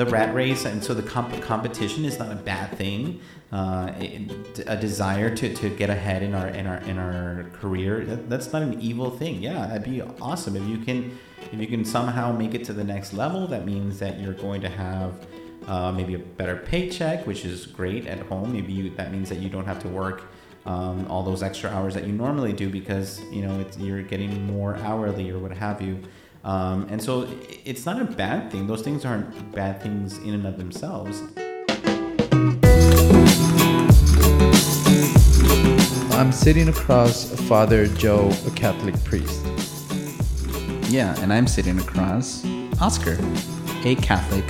the rat race, and so the comp- competition is not a bad thing. Uh, it, a desire to, to get ahead in our in our in our career that, that's not an evil thing. Yeah, that'd be awesome if you can if you can somehow make it to the next level. That means that you're going to have uh, maybe a better paycheck, which is great at home. Maybe you, that means that you don't have to work um, all those extra hours that you normally do because you know you're getting more hourly or what have you. Um, and so it's not a bad thing. Those things aren't bad things in and of themselves. I'm sitting across Father Joe, a Catholic priest. Yeah, and I'm sitting across Oscar, a Catholic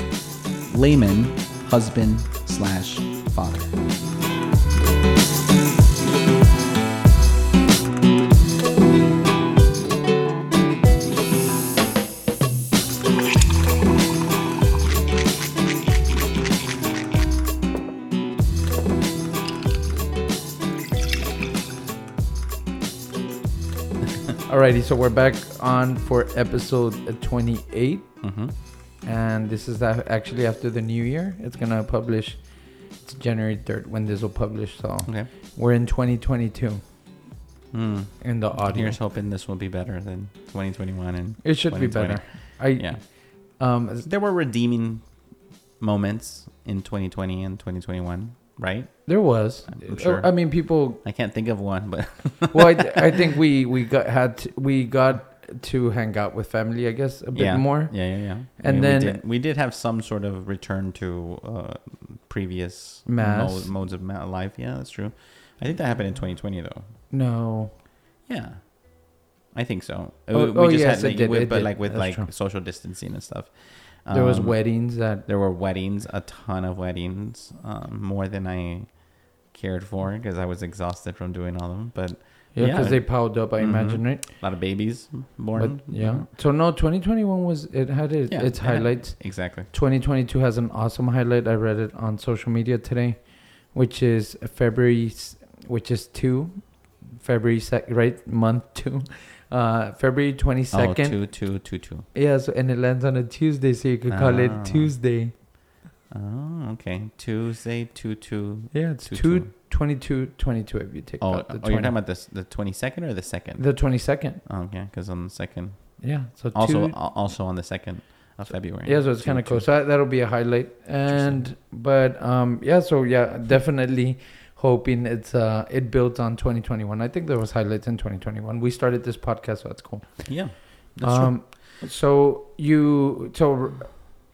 layman, husband slash father. Alrighty, so we're back on for episode 28. Mm-hmm. And this is actually after the new year. It's going to publish, it's January 3rd when this will publish. So Okay. we're in 2022 Hmm. in the audio. Here's hoping this will be better than 2021 and It should be better. I, yeah. um, There were redeeming moments in 2020 and 2021, right? there was. I'm sure. I mean, people I can't think of one, but well, I, I think we we got had to, we got to hang out with family, I guess, a bit yeah, more. Yeah, yeah, yeah. And we then- did, we did have some sort of return to uh, previous modes of ma- life. Yeah, that's true. I think that happened in 2020 though. No, Yeah, I think so. Oh- we oh, just yes, had, it like, did, with, it but did. like with That's like true. social distancing and stuff. There was Um, weddings that There were weddings, a ton of weddings, um, more than I cared for because I was exhausted from doing all of them. But yeah, because yeah. they piled up. I Mhm. imagine, right? a lot of babies born. But yeah. So no, 2021 was it had it, Yeah, its highlights. exactly. 2022 has an awesome highlight. I read it on social media today, which is February, which is two, February sec, right month two, uh, February 22nd. Oh, two, two, two, two. Yeah, so, and it lands on a Tuesday, so you could call Ah. it Tuesday. Oh, okay. Tuesday, two, two. Yeah, it's Two, two, two. 22, 22 if you take Oh, out the oh 20. you're talking about this, the 22nd or the second? the 22nd. Oh, okay, because on the second, Yeah, so also, two, al- also on the second of February. Yeah, so it's kind of close. So that, that'll be a highlight. And but um yeah, so yeah, definitely hoping it's uh it builds on 2021. I think there was highlights in 2021. We started this podcast, so that's cool. Yeah, that's true. um so you so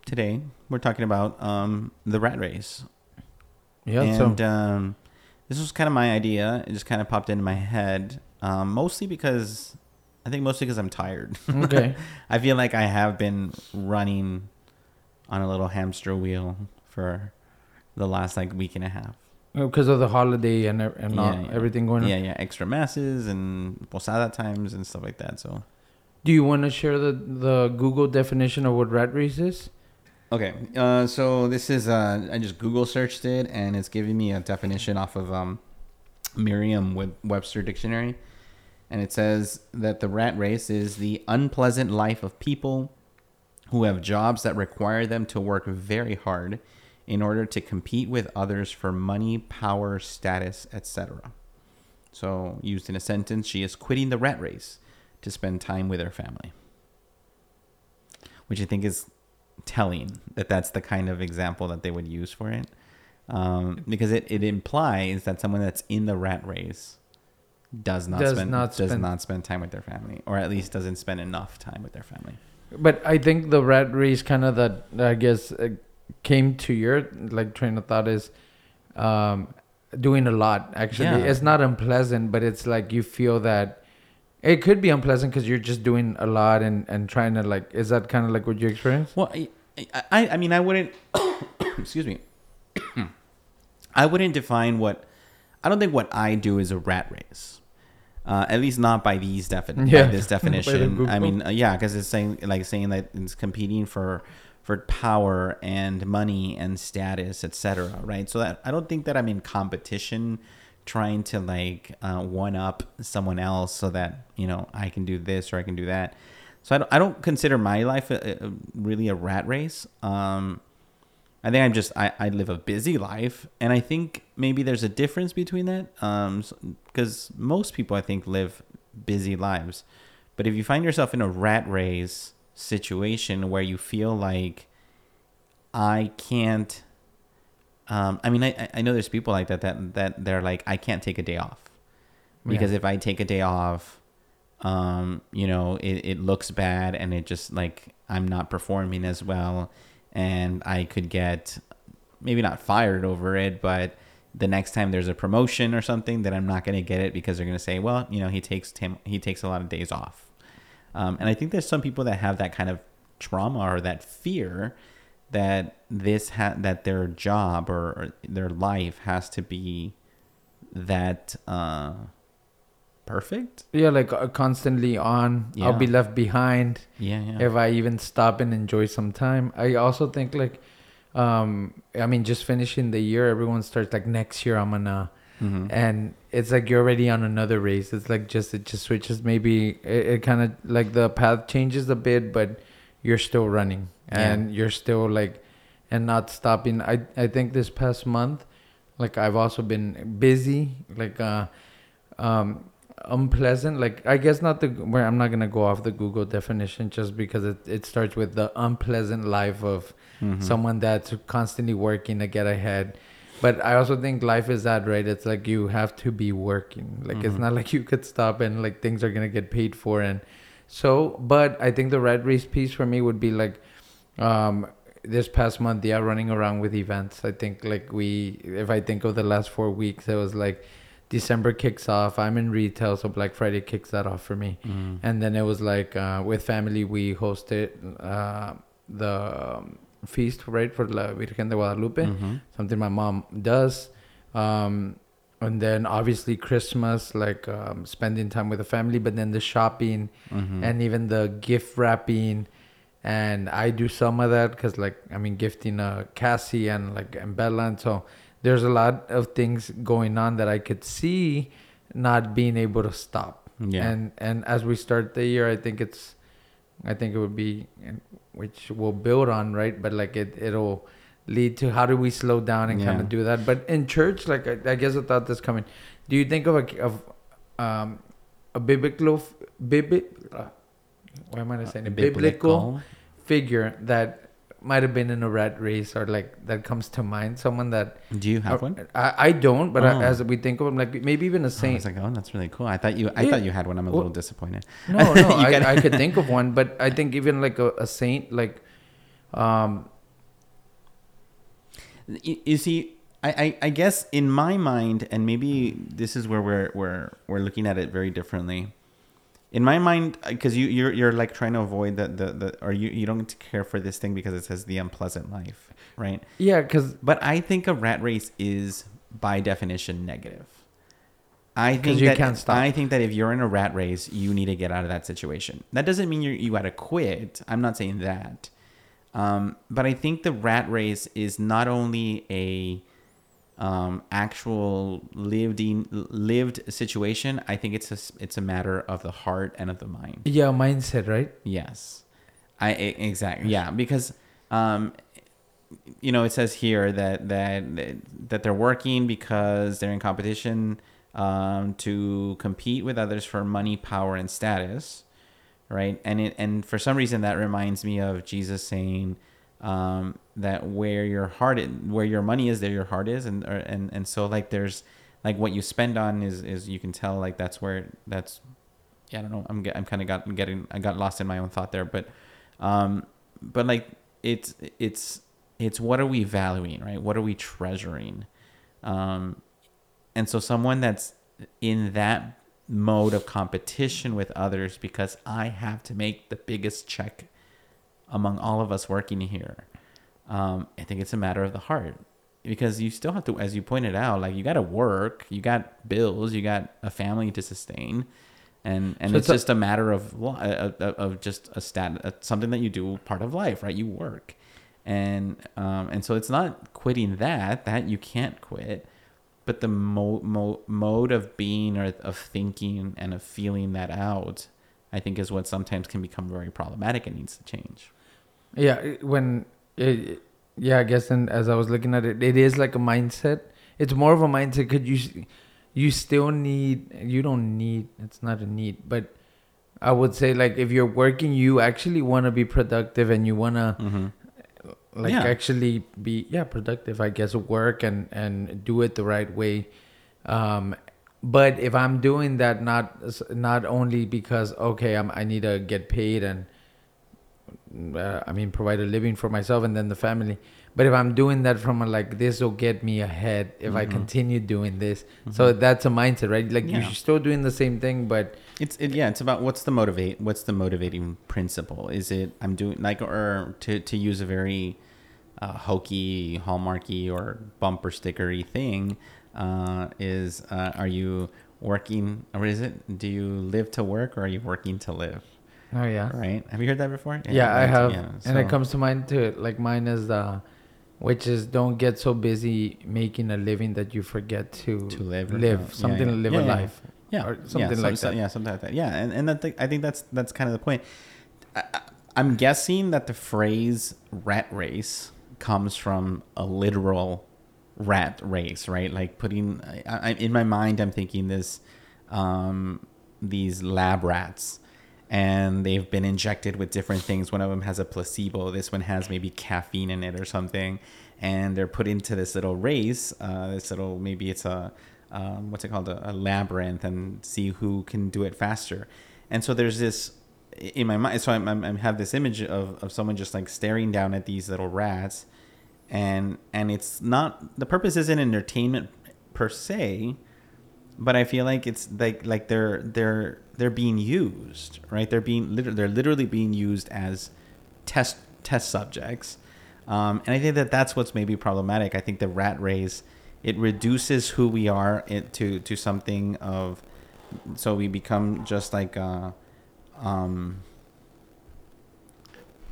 Today we're talking about um the rat race. yeah, and so um, this was kind of my idea. It just kind of popped into my head, um, mostly because I think mostly because I'm tired. okay. I feel like I have been running on a little hamster wheel for the last like week and a half. Because of the holiday and and Yeah, all- yeah. everything going on. Yeah, yeah, extra masses and posada times and stuff like that. So Do you want to share the the Google definition of what rat race is? Okay, uh, so this is uh, I just Google searched it and it's giving me a definition off of um, Merriam-Webster dictionary, and it says that the rat race is the unpleasant life of people who have jobs that require them to work very hard in order to compete with others for money, power, status, etc. So, used in a sentence, she is quitting the rat race to spend time with her family, which I think is telling that that's the kind of example that they would use for it. Um, because it, it implies that someone that's in the rat race does not Does spend not does spend- not spend time with their family or at least doesn't spend enough time with their family. But I think the rat race kind of that I guess uh, came to your like train of thought is um, doing a lot. Actually, Yeah. it's not unpleasant, but it's like you feel that it could be unpleasant because you're just doing a lot and and trying to like. Is that kind of like what you experience? well i i, I mean i wouldn't excuse me i wouldn't define what i don't think what i do is a rat race uh, at least not by these defin- Yeah, by this definition. I mean, uh, yeah, because it's saying like saying that it's competing for for power and money and status, etc. Right? So that I don't think that I'm in competition trying to like uh, one up someone else so that you know I can do this or I can do that. So I don't, I don't consider my life a, a, really a rat race. Um, I think I'm just I, I live a busy life, and I think maybe there's a difference between that. Um, because most people I think live busy lives, but if you find yourself in a rat race situation where you feel like I can't, um, I mean I I know there's people like that that that they're like I can't take a day off because Yeah. if I take a day off, um, you know, it, it looks bad and it just like I'm not performing as well and I could get maybe not fired over it, but the next time there's a promotion or something that I'm not going to get it because they're going to say, well, you know, he takes tim- he takes a lot of days off. Um, and I think there's some people that have that kind of trauma or that fear that this ha- that their job or, or their life has to be that uh, perfect. Yeah, like uh, constantly on. I'll be left behind Yeah, yeah. if I even stop and enjoy some time. I also think like, um, I mean, just finishing the year, everyone starts like next year I'm gonna, Mhm. and it's like you're already on another race. It's like just it just switches. Maybe it, it kind of like the path changes a bit, but you're still running Yeah. and you're still like, and not stopping. I I think this past month, like I've also been busy, like uh, um, unpleasant. Like I guess not the where I'm not gonna go off the Google definition just because it it starts with the unpleasant life of Mhm. someone that's constantly working to get ahead. But I also think life is that right. It's like you have to be working. Like it's Mhm. not like you could stop and like things are gonna get paid for and so. But I think the red race piece for me would be like, um, this past month, yeah, running around with events. I think like we, if I think of the last four weeks, it was like December kicks off. I'm in retail, so Black Friday kicks that off for me. Mhm. And then it was like uh, with family, we hosted uh, the um, feast, right, for La Virgen de Guadalupe, Mhm. something my mom does. Um, and then obviously Christmas, like um, spending time with the family, but then the shopping Mhm. and even the gift wrapping. And I do some of that because, like, I mean, gifting uh, Cassie and like and Bella, and so there's a lot of things going on that I could see not being able to stop. Yeah. And and as we start the year, I think it's, I think it would be, which we'll build on, right? But like it, it'll lead to how do we slow down and kind of do that. But in church, like I, I guess I thought this coming. Do you think of a of um a biblical biblic uh, why am I saying a biblical figure that might have been in a rat race or like that comes to mind? Someone that Do you have uh, one? I, I don't, but Oh. I, as we think of them, like maybe even a saint. was like, oh, that's really cool. I thought you, I Yeah. thought you had one. I'm a Well- little disappointed. No, no, I, gotta- I could think of one, but I think even like a, a saint, like, um, You, you see, I, I, I guess in my mind, and maybe this is where we're we're we're looking at it very differently. In my mind, because you you're you're like trying to avoid the, the the or you you don't care for this thing because it says the unpleasant life, right? yeah, because But I think a rat race is by definition negative. I think you that can't stop. I think that if you're in a rat race, you need to get out of that situation. That doesn't mean you you got to quit. I'm not saying that. Um, but I think the rat race is not only a um, actual lived in, lived situation. I think it's a it's a matter of the heart and of the mind. yeah, mindset, right? Yes, I exactly yeah because um, you know it says here that that that they're working because they're in competition um, to compete with others for money, power, and status, right? And it and for some reason that reminds me of Jesus saying um, that where your heart where your money is, there your heart is, and or, and and so like there's like what you spend on is is you can tell like that's where that's yeah I don't know. I'm I'm kind of got getting I got lost in my own thought there. But um but like it's it's it's what are we valuing right? What are we treasuring? Um and so someone that's in that mode of competition with others because I have to make the biggest check among all of us working here um I think it's a matter of the heart. Because you still have to as you pointed out like you got to work you got bills you got a family to sustain. And and So it's it's a- just a matter of of, of of just a stat uh, something that you do part of life right? You work. And um and so it's not quitting that that you can't quit. But the mo- mo- mode of being or of thinking and of feeling that out i think is what sometimes can become very problematic and needs to change Yeah, when it, yeah, I guess. And as I was looking at it, it is like a mindset. It's more of a mindset because you, you still need. You don't need. It's not a need, but I would say like if you're working, you actually want to be productive and you want to Mm-hmm. like Yeah. actually be yeah productive. I guess work and and do it the right way. Um, but if I'm doing that not not only because okay I'm I need to get paid and uh, I mean provide a living for myself and then the family. But if I'm doing that from a, like this will get me ahead if I Mhm. continue doing this. So that's a mindset, right? Like Yeah. you're still doing the same thing, but It's it, yeah. It's about what's the motivate. What's the motivating principle? Is it I'm doing like or to to use a very uh, hokey, hallmarky, or bumper stickery thing? Uh, is uh, are you working? Or is it? Do you live to work or are you working to live? Oh yeah. Right? Have you heard that before? Yeah, I have, yeah, and it comes to mind too. Like mine is the, which is don't get so busy making a living that you forget to to live, live yeah, something, yeah, live yeah, a yeah. life. yeah, or something some- like so- that. Yeah, something like that. Yeah, and and that th- I think that's that's kind of the point. I- I'm guessing that the phrase "rat race" comes from a literal rat race, right? Like putting I, I, in my mind, I'm thinking this um, these lab rats. And they've been injected with different things. One of them has a placebo. This one has maybe caffeine in it or something. And they're put into this little race. Uh, this little maybe it's a um, what's it called a, a labyrinth and see who can do it faster and so there's this in my mind so I'm, I'm, I have this image of, of someone just like staring down at these little rats and and it's not the purpose isn't entertainment per se but I feel like it's like like they're they're they're being used right? They're being liter- they're literally being used as test test subjects. Um, and I think that that's what's maybe problematic. I think the rat race it reduces who we are into to something of so we become just like uh um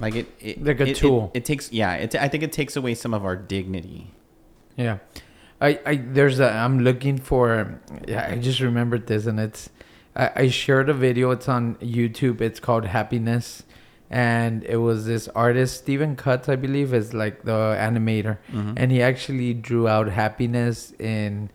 like it, it Like a it- it- tool. it, takes yeah it, i think it takes away some of our dignity. Yeah, I, I there's a I'm looking for. Yeah, I just remembered this, and it's I, I shared a video. It's on YouTube. It's called Happiness, and it was this artist Stephen Cutts, I believe, is like the animator, Mhm. and he actually drew out happiness in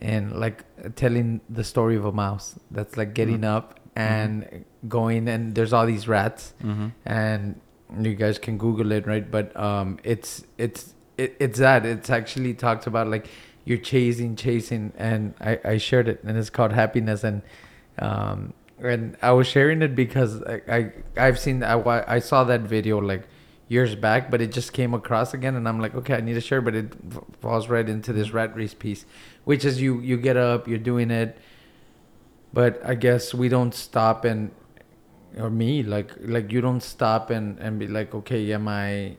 in like telling the story of a mouse that's like getting Mhm. up and going, and there's all these rats, mm-hmm. and you guys can google it right but um it's it's it, it's that it's actually talks about like you're chasing chasing and i i shared it and it's called happiness and um and i was sharing it because i, I i've seen I, I saw that video like years back but it just came across again and i'm like okay i need to share but it f- falls right into this rat race piece which is you you get up you're doing it but i guess we don't stop and or me like like you don't stop and and be like okay am i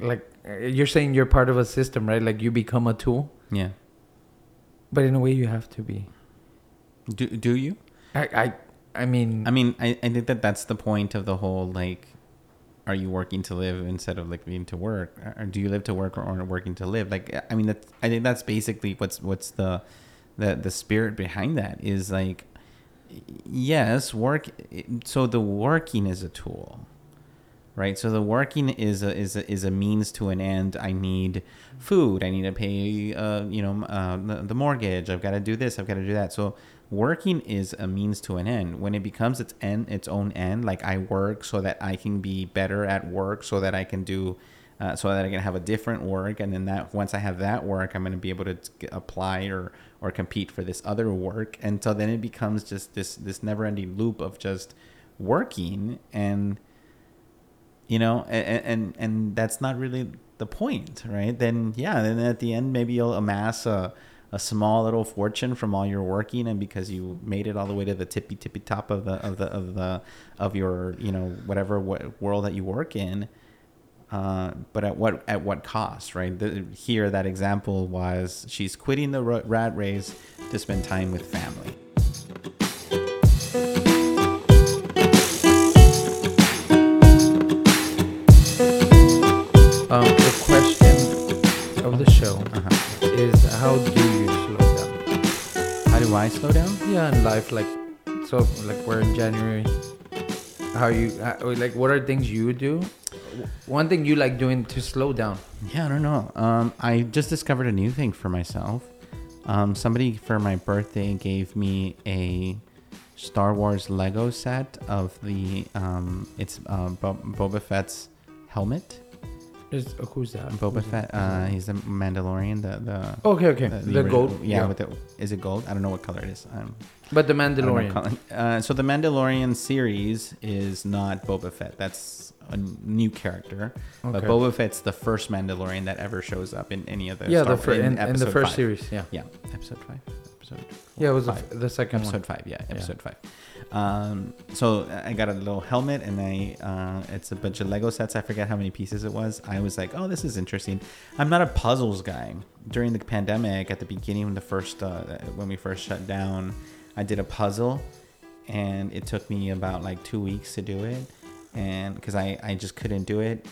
like Uh, you're saying you're part of a system right? Like you become a tool? Yeah. But in a way you have to be. Do, do you? I i i mean i mean I, I think that that's the point of the whole like are you working to live instead of like being to work? Or do you live to work or, or working to live? Like i mean that i think that's basically what's what's the the the spirit behind that is like yes work so the working is a tool right? So the working is a is a, is a means to an end. I need food. I need to pay uh you know uh, the, the mortgage. I've got to do this. I've got to do that. So working is a means to an end. When it becomes its end its own end like i work so that i can be better at work so that i can do uh, so that I can have a different work, and then that once I have that work, I'm going to be able to t- apply or or compete for this other work, and so then it becomes just this this never-ending loop of just working, and you know, and and and that's not really the point, right? Then yeah, then at the end maybe you'll amass a a small little fortune from all your working and because you made it all the way to the tippy tippy top of the of the of the of your you know whatever what world that you work in uh, but at what at what cost, right? The, here, that example was she's quitting the rat race to spend time with family. How do you slow down How do I slow down? yeah in life like so like we're in january how you how, like what are things you do one thing you like doing to slow down? Yeah, I don't know. Um, I just discovered a new thing for myself. Um, somebody for my birthday gave me a Star Wars Lego set of the um, it's uh, Bo- Boba Fett's helmet. Is who's that? Boba Who's Fett. Uh, he's a Mandalorian. The the Okay, okay. the, The, original- gold. Yeah, with the is it gold? I don't know what color it is. Um, but the I don't know Mandalorian. Uh, so the Mandalorian series is not Boba Fett. That's a new character. Okay. But Boba Fett's the first Mandalorian that ever shows up in any of the yeah, Star the fir- in, in the first five. series. Yeah. Yeah, episode five. Episode. Yeah, it was the, five. the second episode one. five. Yeah, episode five. Um, so I got a little helmet, and I uh, it's a bunch of Lego sets. I forget how many pieces it was. I was like, oh, this is interesting. I'm not a puzzles guy. During the pandemic, at the beginning when the first uh, when we first shut down, I did a puzzle, and it took me about like two weeks to do it, and because I I just couldn't do it.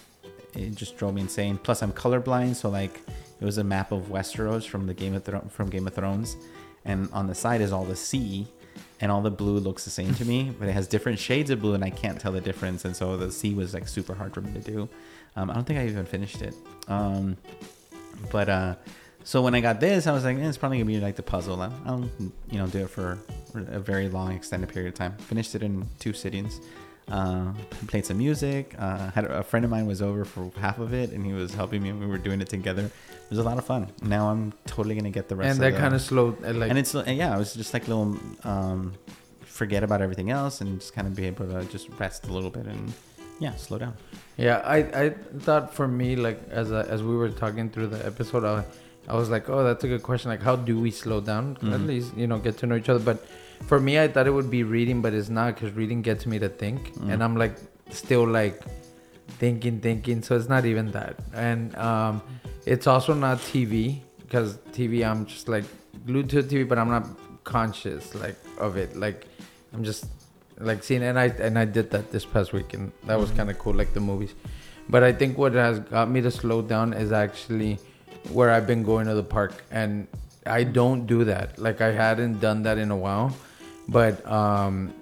It just drove me insane. Plus, I'm colorblind, so like it was a map of Westeros from the Game of Thro- from Game of Thrones, and on the side is all the sea, and all the blue looks the same to me, but it has different shades of blue, and I can't tell the difference. And so the sea was like super hard for me to do. Um, I don't think I even finished it. Um, but uh, so when I got this, I was like, eh, it's probably gonna be like the puzzle. I'll, I'll, you know do it for a very long extended period of time. Finished it in two sittings. Uh, played some music. Uh, had a, a friend of mine was over for half of it, and he was helping me. We were doing it together. It was a lot of fun. Now I'm totally gonna get the rest. And that kind of slowed, uh, like, and it's uh, yeah, it was just like a little um, forget about everything else and just kind of be able to just rest a little bit and yeah, slow down. Yeah, I, I thought for me like as a, as we were talking through the episode, I, I was like, oh, that's a good question. Like, how do we slow down? At Mhm. least you know get to know each other. But for me, I thought it would be reading, but it's not because reading gets me to think, Mm. and I'm like still like thinking, thinking. So it's not even that, and um, it's also not TV because TV I'm just like glued to TV, but I'm not conscious like of it. Like I'm just like seeing and I and I did that this past week and that was Mhm. kind of cool like the movies but I think what has got me to slow down is actually where I've been going to the park and I don't do that like I hadn't done that in a while but um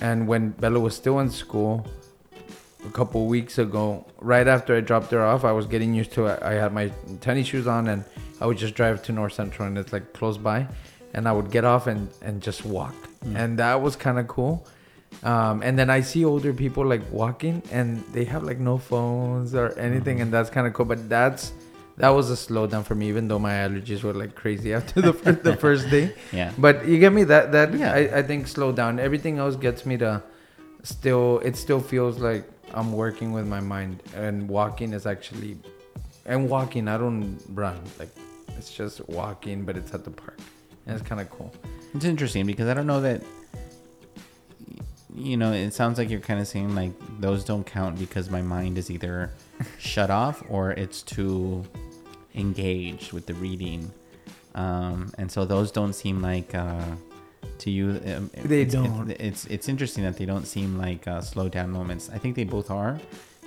and when Bella was still in school a couple weeks ago right after I dropped her off I was getting used to it I had my tennis shoes on and I would just drive to North Central and it's like close by and I would get off and and just walk Mm. and that was kind of cool um, and then I see older people like walking and they have like no phones or anything, Mhm. and that's kind of cool. But that's that was a slowdown for me, even though my allergies were like crazy after the first, the first day. Yeah. But you get me that that Yeah. I, I think slow down. Everything else gets me to still. It still feels like I'm working with my mind, and walking is actually, and walking. I don't run like it's just walking, but it's at the park, and it's kind of cool. It's interesting because I don't know that. You know, it sounds like you're kind of saying like those don't count because my mind is either shut off or it's too engaged with the reading, um, and so those don't seem like uh, to you. Um, They it's, don't. It's, it's it's interesting that they don't seem like uh, slow down moments. I think they both are.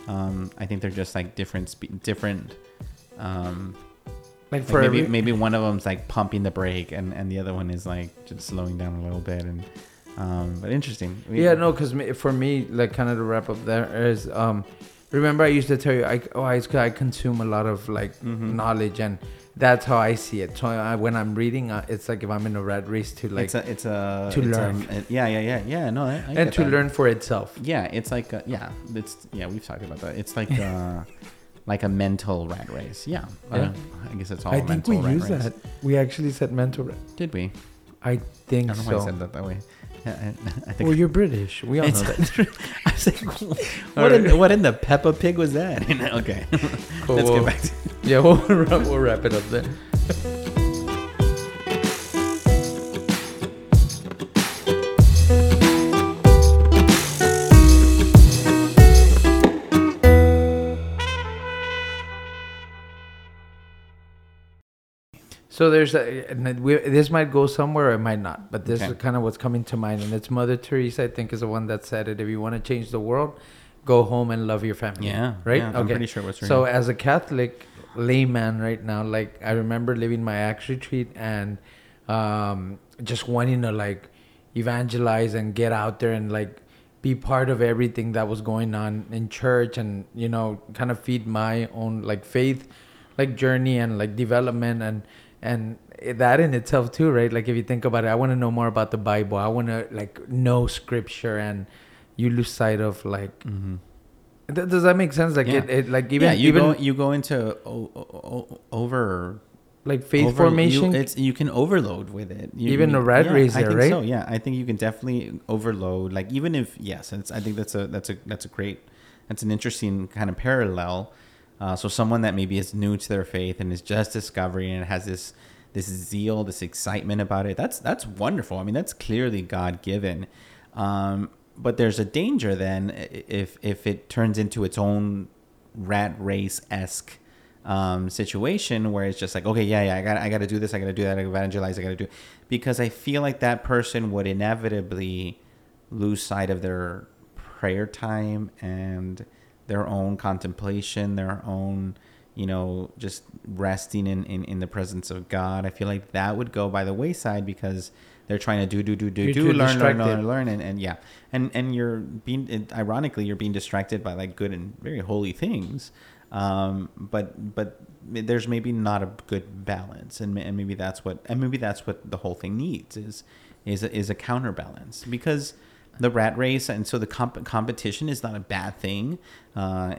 Um, I think they're just like different spe- different. Um, Like like maybe maybe one of them's like pumping the brake and and the other one is like just slowing down a little bit and um but interesting We- Yeah, no, because for me, like, kind of to wrap up there is, um, remember I used to tell you, I oh, I, I consume a lot of like Mhm. knowledge, and that's how I see it. So I, when I'm reading, uh, it's like if I'm in a rat race to like it's a it's a to it's a- learn. it- yeah yeah yeah yeah no I, I and to that. learn for itself. yeah it's like a, yeah it's yeah we've talked about that it's like uh like a mental rat race yeah, Yeah. Uh, I guess it's all I a think mental we rat use race. that. We actually said mental. ra- did we I think I don't know so. why I said that that way I, I think Well, you're British. We all know that. I was like, what, in, what in the Peppa Pig was that? Okay, Cool, let's get back to Yeah, we'll, wrap- we'll wrap it up there. So there's a, and we, this might go somewhere, it might not, but this Okay. is kind of what's coming to mind, and it's Mother Teresa. I think is the one that said it. If you want to change the world, go home and love your family. yeah right. yeah, I'm pretty sure what's So as a Catholic layman right now, like I remember living my Acts retreat and um, just wanting to like evangelize and get out there and like be part of everything that was going on in church and you know kind of feed my own like faith like journey and like development and and that in itself too right like if you think about it i want to know more about the bible i want to like know scripture and you lose sight of like Mm-hmm. th- does that make sense like Yeah. it, it like even yeah, you even go you go into o- o- over like faith over- formation You, it's you can overload with it. You, Even you- a rat yeah, race I think right? So yeah, I think you can definitely overload. Like even if yes, it's, I think that's a that's a that's a great that's an interesting kind of parallel. Uh, so someone that maybe is new to their faith and is just discovering and has this this zeal, this excitement about it. That's that's wonderful. I mean, that's clearly God given. Um, but there's a danger then if if it turns into its own rat race esque um, situation where it's just like, okay, yeah, yeah, I got, I got to do this, I got to do that, I evangelize, I got to do, because I feel like that person would inevitably lose sight of their prayer time and their own contemplation, their own, you know, just resting in, in, in the presence of God. I feel like that would go by the wayside because they're trying to do, do, do, do, You're do, learn, learn, distracted. learn, learn, and, and yeah, and and you're being, ironically, you're being distracted by like good and very holy things um, but but there's maybe not a good balance, and, and maybe that's what and maybe that's what the whole thing needs is is a, is a counterbalance because the rat race and so the comp- competition is not a bad thing. Uh,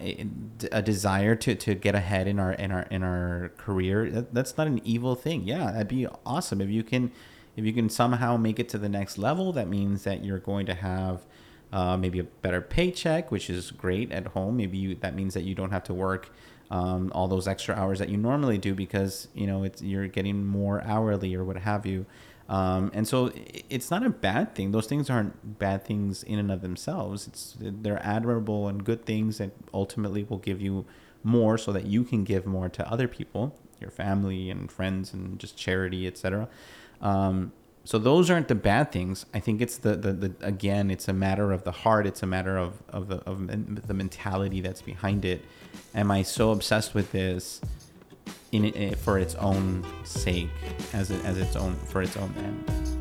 a desire to, to get ahead in our in our in our career that, that's not an evil thing. Yeah, that'd be awesome if you can if you can somehow make it to the next level. That means that you're going to have uh, maybe a better paycheck, which is great at home. Maybe you, that means that you don't have to work um, all those extra hours that you normally do because you know it's you're getting more hourly or what have you. Um, and so it's not a bad thing. Those things aren't bad things in and of themselves. It's they're admirable and good things that ultimately will give you more, so that you can give more to other people, your family and friends, and just charity, etc. Um, so those aren't the bad things. I think it's the, the, the again, it's a matter of the heart. It's a matter of of the of the mentality that's behind it. Am I so obsessed with this in it, eh, for its own sake, as it, as its own for its own end?